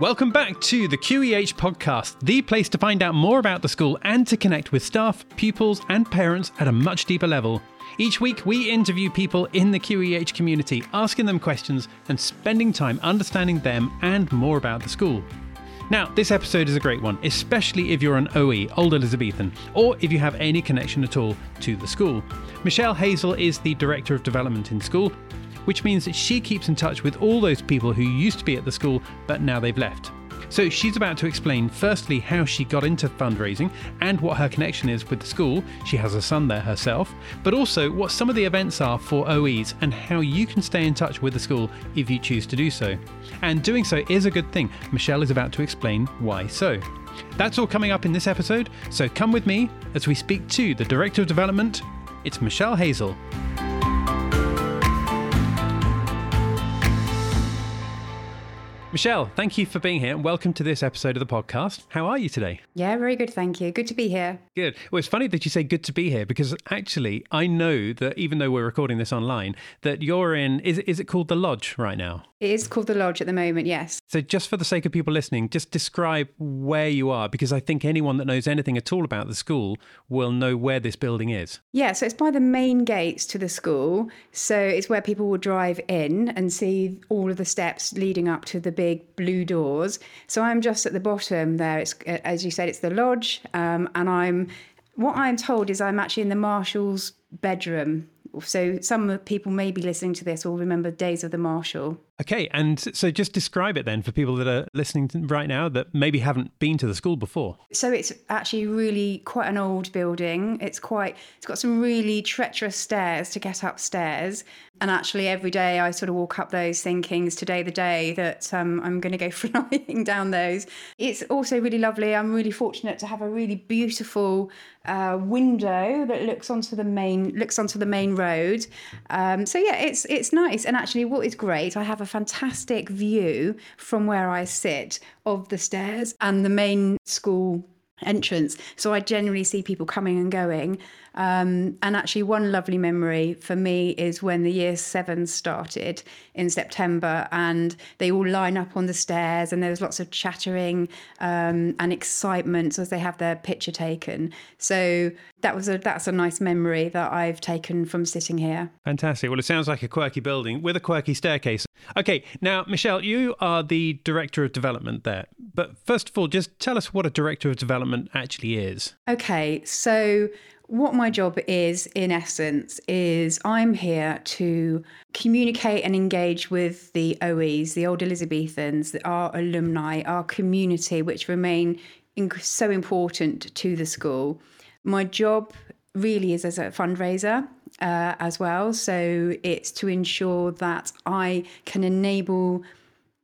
Welcome back to the QEH podcast, the place to find out more about the school and to connect with staff, pupils, and parents at a much deeper level. Each week, we interview people in the QEH community, asking them questions and spending time understanding them and more about the school. Now, this episode is a great one, especially if you're an OE, Old Elizabethan, or if you have any connection at all to the school. Michelle Hazell is the Director of Development in school, which means that she keeps in touch with all those people who used to be at the school but now they've left. So she's about to explain firstly how she got into fundraising and what her connection is with the school. She has a son there herself, but also what some of the events are for OEs and how you can stay in touch with the school if you choose to do so. And doing so is a good thing. Michelle is about to explain why so. That's all coming up in this episode, so come with me as we speak to the Director of Development. It's Michelle Hazell. Michelle, thank you for being here and welcome to this episode of the podcast. How are you today? Yeah, very good, thank you. Good to be here. Good. Well, it's funny that you say good to be here because actually I know that even though we're recording this online, that you're in is is it called the lodge right now? It is called the lodge at the moment, yes. So just for the sake of people listening, just describe where you are because I think anyone that knows anything at all about the school will know where this building is. Yeah, so it's by the main gates to the school. So it's where people will drive in and see all of the steps leading up to the big blue doors. So I'm just at the bottom there. It's as you said, it's the lodge, um, and I'm. What I'm told is I'm actually in the marshal's bedroom. So some people may be listening to this will remember Days of the Marshal. Okay, and so just describe it then for people that are listening right now that maybe haven't been to the school before. So it's actually really quite an old building. It's quite it's got some really treacherous stairs to get upstairs. And actually, every day I sort of walk up those thinking, is today the day that um, I'm going to go flying down those? It's also really lovely. I'm really fortunate to have a really beautiful window that looks onto the main looks onto the main road. Um, so yeah, it's it's nice. And actually, what is great, I have a fantastic view from where I sit of the stairs and the main school entrance. So I generally see people coming and going. Um, and actually, one lovely memory for me is when the year seven started in September, and they all line up on the stairs, and there was lots of chattering um, and excitement as they have their picture taken. So that was a that's a nice memory that I've taken from sitting here. Fantastic. Well, it sounds like a quirky building with a quirky staircase. Okay, now Michelle, you are the director of development there. But first of all, just tell us what a director of development actually is. Okay, so what my job is, in essence, is I'm here to communicate and engage with the OEs, the old Elizabethans, our alumni, our community, which remain so important to the school. My job really is as a fundraiser uh, as well. So it's to ensure that I can enable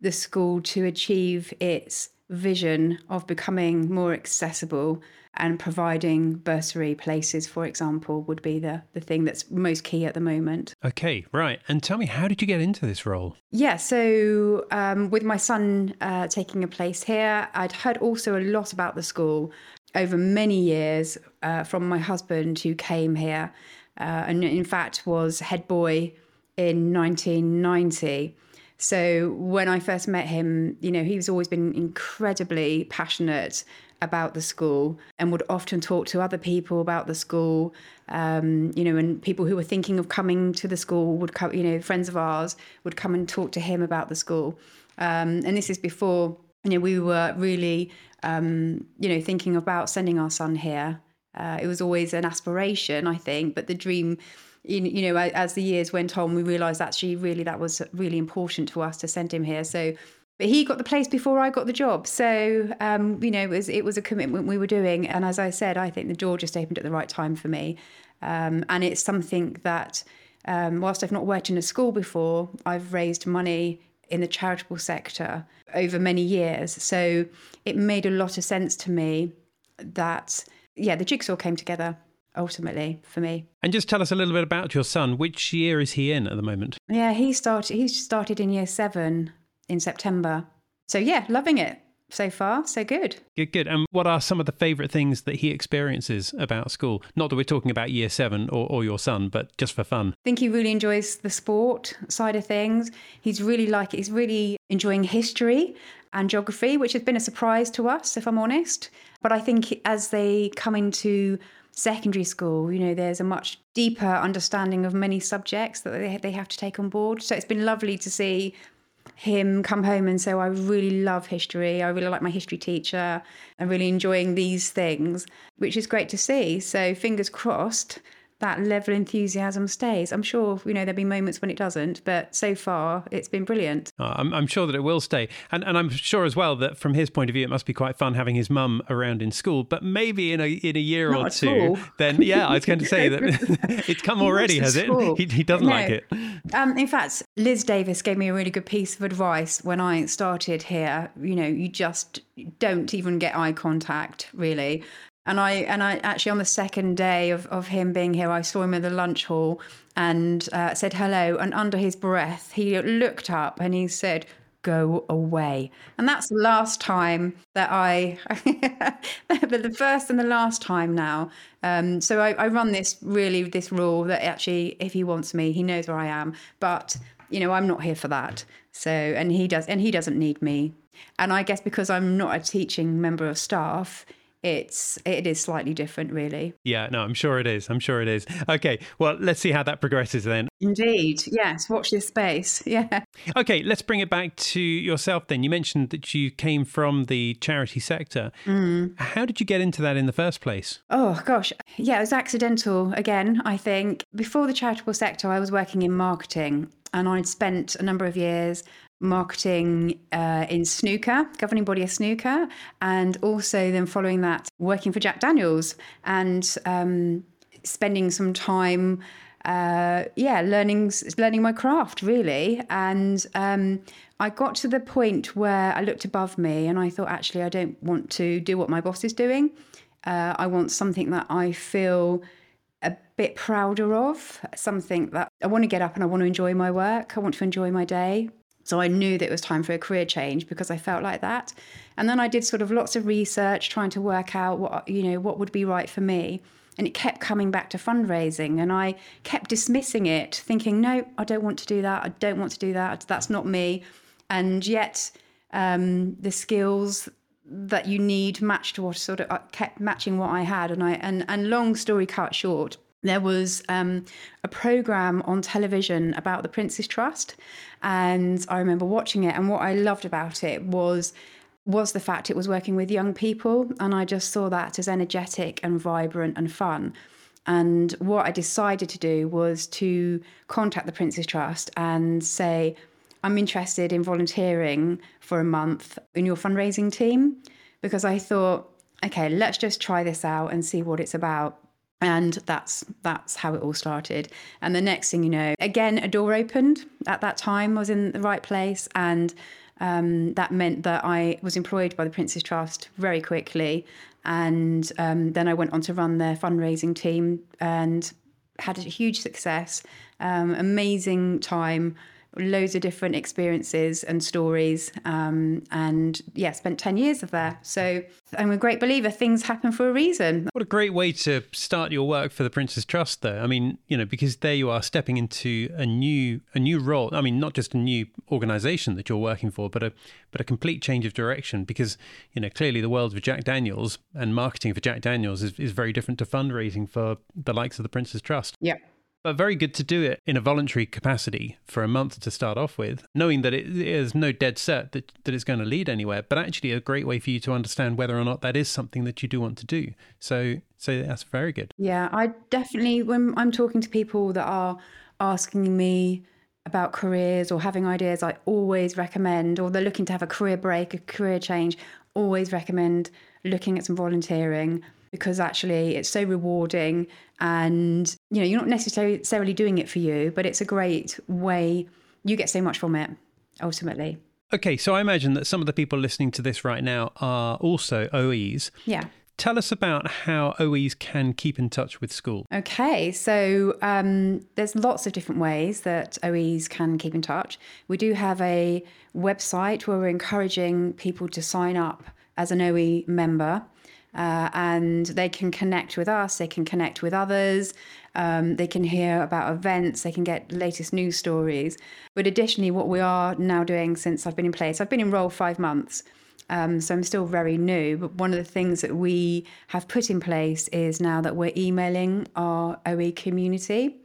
the school to achieve its vision of becoming more accessible and providing bursary places, for example, would be the, the thing that's most key at the moment. Okay, right. And tell me, how did you get into this role? Yeah, so um, with my son uh, taking a place here, I'd heard also a lot about the school over many years uh, from my husband who came here uh, and in fact was head boy in 1990. So when I first met him, you know, he's always been incredibly passionate about the school and would often talk to other people about the school. Um, you know, and people who were thinking of coming to the school would come, you know, friends of ours would come and talk to him about the school. Um, and this is before, you know, we were really, um, you know, thinking about sending our son here. Uh, it was always an aspiration, I think, but the dream you know, as the years went on, we realised actually really that was really important to us to send him here. So, but he got the place before I got the job. So, um, you know, it was it was a commitment we were doing. And as I said, I think the door just opened at the right time for me. Um, and it's something that, um, whilst I've not worked in a school before, I've raised money in the charitable sector over many years. So it made a lot of sense to me that, yeah, the jigsaw came together ultimately for me. And just tell us a little bit about your son. Which year is he in at the moment? Yeah, he started he started in year 7 in September. So yeah, loving it. So far, so good. Good, good. And what are some of the favourite things that he experiences about school? Not that we're talking about year seven or, or your son, but just for fun. I think he really enjoys the sport side of things. He's really like he's really enjoying history and geography, which has been a surprise to us, if I'm honest. But I think as they come into secondary school, you know, there's a much deeper understanding of many subjects that they, they have to take on board. So it's been lovely to see him come home and say, oh, I really love history. I really like my history teacher. I'm really enjoying these things, which is great to see. So fingers crossed that level of enthusiasm stays. I'm sure, you know, there'll be moments when it doesn't, but so far it's been brilliant. Oh, I'm, I'm, sure that it will stay. And, and I'm sure as well that from his point of view, it must be quite fun having his mum around in school. But maybe in a, in a year Not or two, then, yeah, I was going to say that it's come already, has it? He, he doesn't no. like it. Um, in fact, Liz Davis gave me a really good piece of advice when I started here. You know, you just don't even get eye contact, really. And I and I actually on the second day of, of him being here, I saw him in the lunch hall and uh, said hello. And under his breath, he looked up and he said, "Go away." And that's the last time that I, the first and the last time now. Um, so I, I run this really this rule that actually, if he wants me, he knows where I am. But you know, I'm not here for that. So and he does and he doesn't need me. And I guess because I'm not a teaching member of staff it's it is slightly different really. Yeah no i'm sure it is i'm sure it is. Okay well let's see how that progresses then. Indeed yes watch this space yeah. Okay let's bring it back to yourself then. You mentioned that you came from the charity sector. Mm. how did you get into that in the first place? Oh gosh yeah it was accidental again i think. Before the charitable sector i was working in marketing and I'd spent a number of years marketing uh, in snooker, governing body of snooker, and also then following that working for Jack Daniels and um, spending some time. Uh, yeah, learning learning my craft really, and um, I got to the point where I looked above me and I thought, actually, I don't want to do what my boss is doing. Uh, I want something that I feel a bit prouder of, something that I want to get up and I want to enjoy my work. I want to enjoy my day. So I knew that it was time for a career change because I felt like that. And then I did sort of lots of research trying to work out what you know what would be right for me. And it kept coming back to fundraising and I kept dismissing it, thinking, no, I don't want to do that. I don't want to do that. That's not me. And yet um, the skills that you need matched what sort of uh, kept matching what I had. And I and and long story cut short, there was um, a program on television about the Prince's Trust, and I remember watching it. And what I loved about it was was the fact it was working with young people, and I just saw that as energetic and vibrant and fun. And what I decided to do was to contact the Prince's Trust and say, I'm interested in volunteering for a month in your fundraising team because I thought, okay, let's just try this out and see what it's about and that's that's how it all started. And the next thing you know again a door opened at that time I was in the right place. And um, that meant that I was employed by the Prince's Trust very quickly. And um, then I went on to run their fundraising team and had a huge success. Um, amazing time loads of different experiences and stories. Um, and yeah, spent 10 years of there. So I'm a great believer things happen for a reason. What a great way to start your work for the Prince's Trust though. I mean, you know, because there you are stepping into a new a new role. I mean, not just a new organization that you're working for, but a but a complete change of direction because, you know, clearly the world of Jack Daniels and marketing for Jack Daniels is, is very different to fundraising for the likes of the Prince's Trust. Yeah. But very good to do it in a voluntary capacity for a month to start off with, knowing that it is no dead set that, that it's going to lead anywhere, but actually a great way for you to understand whether or not that is something that you do want to do. So, so that's very good. Yeah, I definitely, when I'm talking to people that are asking me about careers or having ideas, I always recommend, or they're looking to have a career break, a career change, always recommend looking at some volunteering because actually it's so rewarding and you know you're not necessarily doing it for you but it's a great way you get so much from it ultimately okay so i imagine that some of the people listening to this right now are also oes yeah tell us about how OEs can keep in touch with school. Okay, so um, there's lots of different ways that OEs can keep in touch. We do have a website where we're encouraging people to sign up as an OE member. Uh, and they can connect with us, they can connect with others, um, they can hear about events, they can get latest news stories. But additionally, what we are now doing since I've been in place, I've been in role five months. Um, so I'm still very new, but one of the things that we have put in place is now that we're emailing our OE community.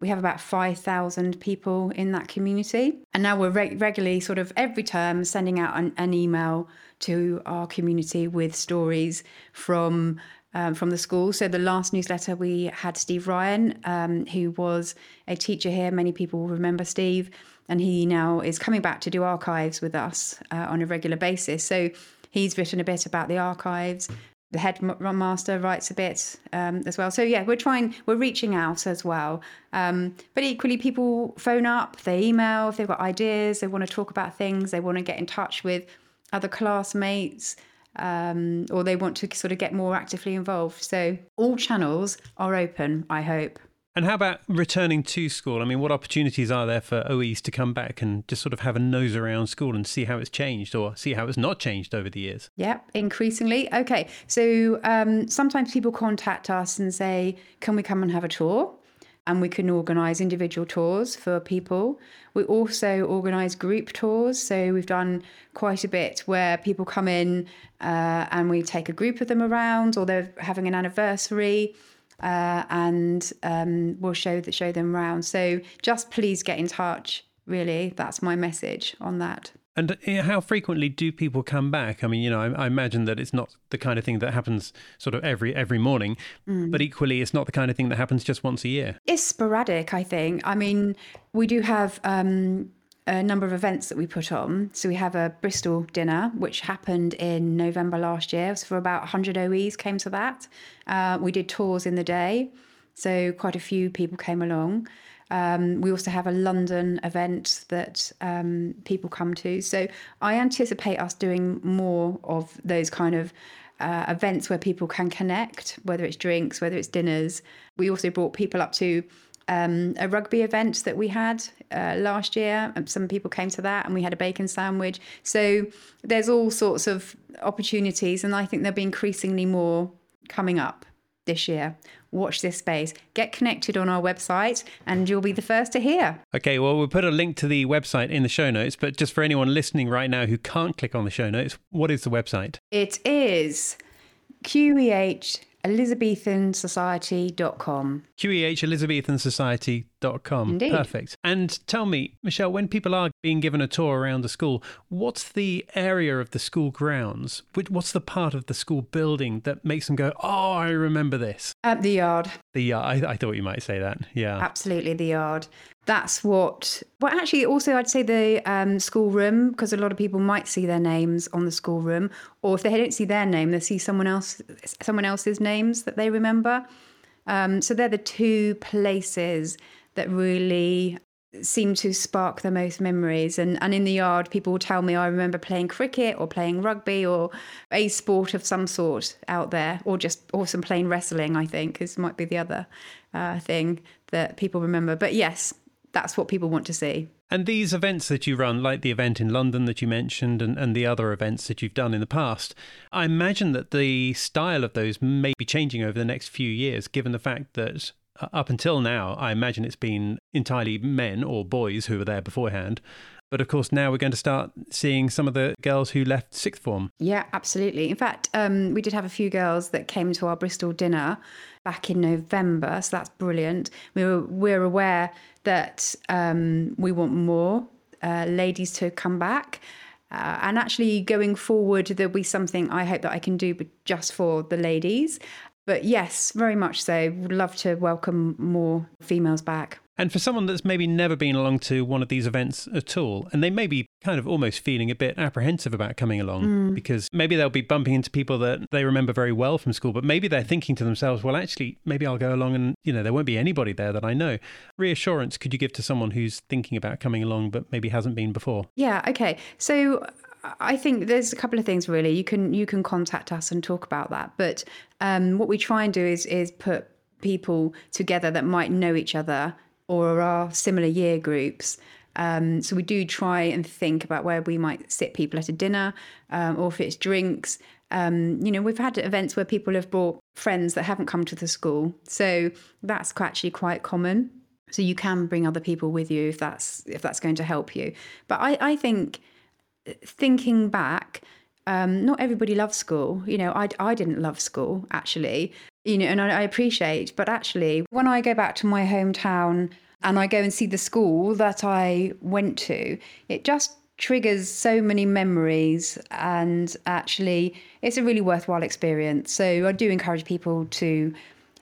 We have about 5,000 people in that community. And now we're re- regularly, sort of every term, sending out an, an email to our community with stories from um, from the school. So the last newsletter we had Steve Ryan, um, who was a teacher here. Many people will remember Steve, and he now is coming back to do archives with us uh, on a regular basis. So he's written a bit about the archives. The headmaster writes a bit um, as well. So yeah, we're trying, we're reaching out as well. Um, but equally, people phone up, they email if they've got ideas, they want to talk about things, they want to get in touch with other classmates, um, or they want to sort of get more actively involved. So all channels are open, I hope. And how about returning to school? I mean, what opportunities are there for OEs to come back and just sort of have a nose around school and see how it's changed or see how it's not changed over the years? Yeah, increasingly. Okay, so um, sometimes people contact us and say, Can we come and have a tour? and we can organise individual tours for people. We also organise group tours, so we've done quite a bit where people come in uh, and we take a group of them around, or they're having an anniversary. Uh, and um, we'll show that show them around. So just please get in touch. Really, that's my message on that. And uh, how frequently do people come back? I mean, you know, I, I, imagine that it's not the kind of thing that happens sort of every every morning, mm. but equally, it's not the kind of thing that happens just once a year. It's sporadic, I think. I mean, we do have um, a number of events that we put on. So we have a Bristol dinner, which happened in November last year. So for about 100 OEs came to that. Uh, we did tours in the day, so quite a few people came along. Um, we also have a London event that um, people come to. So I anticipate us doing more of those kind of uh, events where people can connect, whether it's drinks, whether it's dinners. We also brought people up to um, a rugby event that we had uh, last year. Some people came to that, and we had a bacon sandwich. So there's all sorts of opportunities, and I think there'll be increasingly more coming up this year. Watch this space. Get connected on our website and you'll be the first to hear. Okay, well, we'll put a link to the website in the show notes, but just for anyone listening right now who can't click on the show notes, what is the website? It is QEH elizabethansociety.com. QEHelizabethansociety.com. Indeed. Perfect. And tell me, Michelle, when people are being given a tour around the school, what's the area of the school grounds? What's the part of the school building that makes them go, oh, I remember this? At the yard. The yard. I, I thought you might say that. Yeah. Absolutely, the yard that's what well actually also i'd say the um, school room because a lot of people might see their names on the school room or if they don't see their name they see someone else someone else's names that they remember um, so they're the two places that really seem to spark the most memories and and in the yard people will tell me i remember playing cricket or playing rugby or a sport of some sort out there or just or some plain wrestling i think is might be the other uh, thing that people remember but yes that's what people want to see. And these events that you run, like the event in London that you mentioned and, and the other events that you've done in the past, I imagine that the style of those may be changing over the next few years, given the fact that up until now, I imagine it's been entirely men or boys who were there beforehand. But of course, now we're going to start seeing some of the girls who left sixth form. Yeah, absolutely. In fact, um, we did have a few girls that came to our Bristol dinner back in November, so that's brilliant. We were we're aware that um, we want more uh, ladies to come back. Uh, and actually, going forward, there'll be something I hope that I can do, but just for the ladies. But yes, very much so. Would love to welcome more females back. And for someone that's maybe never been along to one of these events at all, and they may be kind of almost feeling a bit apprehensive about coming along mm. because maybe they'll be bumping into people that they remember very well from school, but maybe they're thinking to themselves, well, actually, maybe I'll go along and, you know, there won't be anybody there that I know. Reassurance could you give to someone who's thinking about coming along but maybe hasn't been before? Yeah, okay. So I think there's a couple of things really. You can you can contact us and talk about that. But um, what we try and do is is put people together that might know each other or are similar year groups. Um, so we do try and think about where we might sit people at a dinner, um, or if it's drinks. Um, you know, we've had events where people have brought friends that haven't come to the school, so that's actually quite common. So you can bring other people with you if that's if that's going to help you. But I, I think thinking back, um, not everybody loves school. You know, I, I didn't love school actually, you know, and I, I appreciate, but actually, when I go back to my hometown and I go and see the school that I went to, it just triggers so many memories and actually it's a really worthwhile experience. So I do encourage people to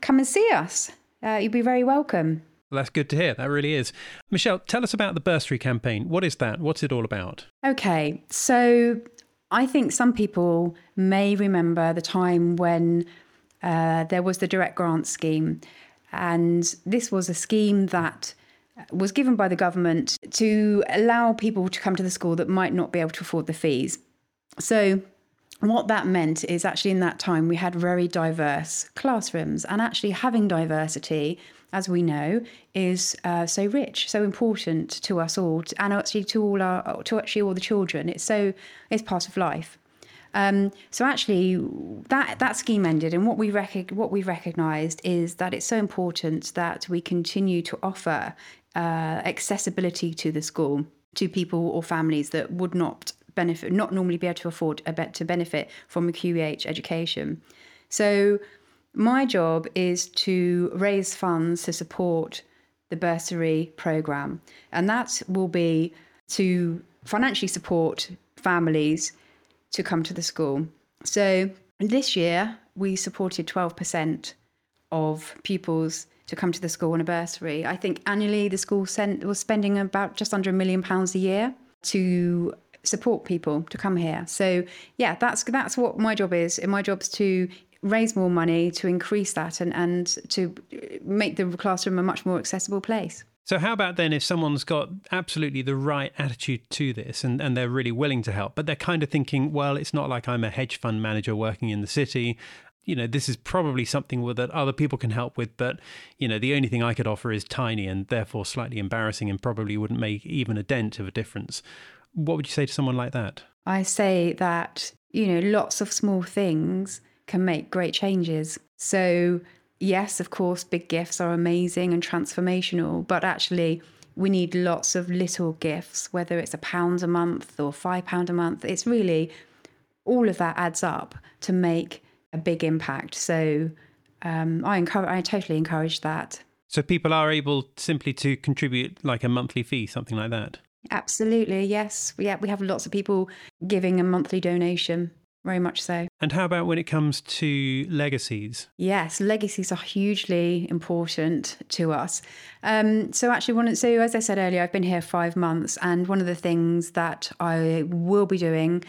come and see us. Uh, you'd be very welcome. That's good to hear. That really is. Michelle, tell us about the bursary campaign. What is that? What's it all about? Okay, so I think some people may remember the time when uh, there was the direct grant scheme. And this was a scheme that was given by the government to allow people to come to the school that might not be able to afford the fees. So, what that meant is actually in that time we had very diverse classrooms, and actually having diversity, as we know, is uh, so rich, so important to us all, and actually to all our, to actually all the children. It's so it's part of life. Um, so actually, that that scheme ended, and what we rec- what we recognised is that it's so important that we continue to offer uh, accessibility to the school to people or families that would not benefit, not normally be able to afford a bet to benefit from a QEH education. So my job is to raise funds to support the bursary program, and that will be to financially support families to come to the school. So this year, we supported 12% of pupils to come to the school on a bursary. I think annually the school sent, was spending about just under a million pounds a year to support people to come here. So yeah, that's that's what my job is. And my job is to raise more money to increase that and, and to make the classroom a much more accessible place. So, how about then if someone's got absolutely the right attitude to this and, and they're really willing to help, but they're kind of thinking, well, it's not like I'm a hedge fund manager working in the city. You know, this is probably something that other people can help with, but, you know, the only thing I could offer is tiny and therefore slightly embarrassing and probably wouldn't make even a dent of a difference. What would you say to someone like that? I say that, you know, lots of small things can make great changes. So, yes, of course, big gifts are amazing and transformational, but actually, we need lots of little gifts, whether it's a pound a month or five pound a month. It's really all of that adds up to make a big impact. So um, I encourage, I totally encourage that. So people are able simply to contribute like a monthly fee, something like that. Absolutely, yes. Yeah, we have lots of people giving a monthly donation very much so. And how about when it comes to legacies? Yes, legacies are hugely important to us. Um, so actually, one so as I said earlier, I've been here five months, and one of the things that I will be doing,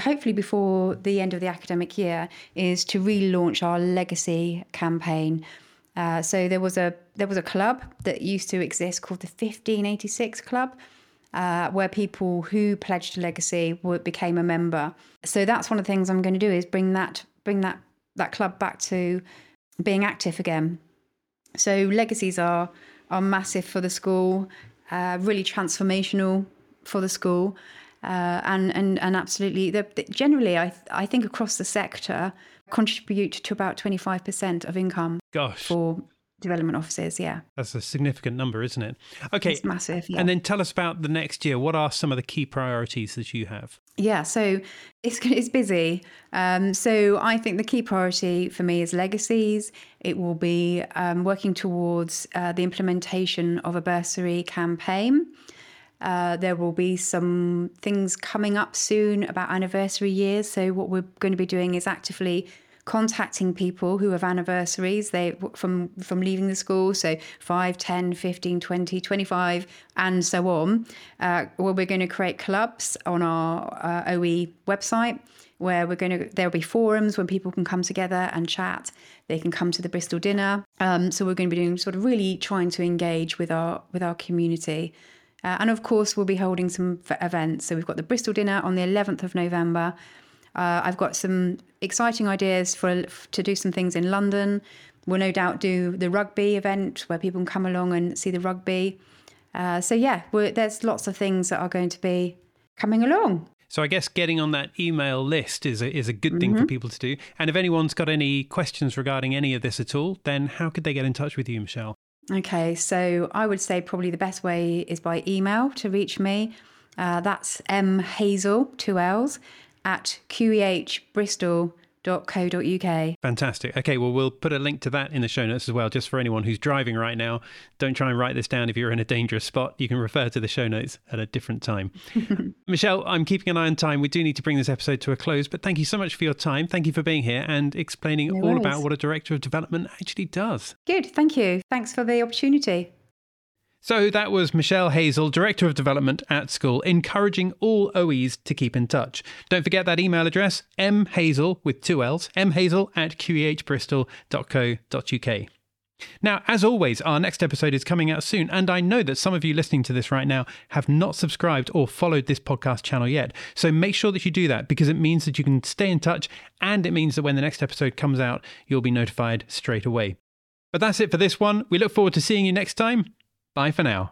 hopefully before the end of the academic year, is to relaunch our legacy campaign. Uh, so there was a there was a club that used to exist called the 1586 Club uh, where people who pledged a legacy became a member. So that's one of the things I'm going to do is bring that bring that that club back to being active again. So legacies are are massive for the school, uh, really transformational for the school, uh, and and and absolutely. generally, I I think across the sector contribute to about twenty five percent of income. Gosh. For development offices. Yeah, that's a significant number, isn't it? Okay, it's massive. Yeah. And then tell us about the next year. What are some of the key priorities that you have? Yeah, so it's it's busy. Um, so I think the key priority for me is legacies. It will be um, working towards uh, the implementation of a bursary campaign. Uh, there will be some things coming up soon about anniversary years. So what we're going to be doing is actively contacting people who have anniversaries they from from leaving the school so 5 10 15 20 25 and so on uh, well we're going to create clubs on our uh, oe website where we're going to there'll be forums when people can come together and chat they can come to the bristol dinner um, so we're going to be doing sort of really trying to engage with our with our community Uh, and of course, we'll be holding some events. So we've got the Bristol dinner on the 11th of November. Uh, I've got some exciting ideas for to do some things in London. We'll no doubt do the rugby event where people can come along and see the rugby. Uh, so yeah, there's lots of things that are going to be coming along. So I guess getting on that email list is a, is a good thing mm-hmm. for people to do. And if anyone's got any questions regarding any of this at all, then how could they get in touch with you, Michelle? Okay, so I would say probably the best way is by email to reach me. Uh, that's m hazel two l's at qehbristol co.uk. Fantastic. Okay, well, we'll put a link to that in the show notes as well, just for anyone who's driving right now. Don't try and write this down if you're in a dangerous spot. You can refer to the show notes at a different time. Michelle, I'm keeping an eye on time. We do need to bring this episode to a close, but thank you so much for your time. Thank you for being here and explaining no all about what a director of development actually does. Good. Thank you. Thanks for the opportunity. So that was Michelle Hazell, Director of Development at school, encouraging all OEs to keep in touch. Don't forget that email address, mhazell with two L's, mhazell at qehbristol.co.uk. Now, as always, our next episode is coming out soon, and I know that some of you listening to this right now have not subscribed or followed this podcast channel yet. So make sure that you do that because it means that you can stay in touch and it means that when the next episode comes out, you'll be notified straight away. But that's it for this one. We look forward to seeing you next time. Bye for now.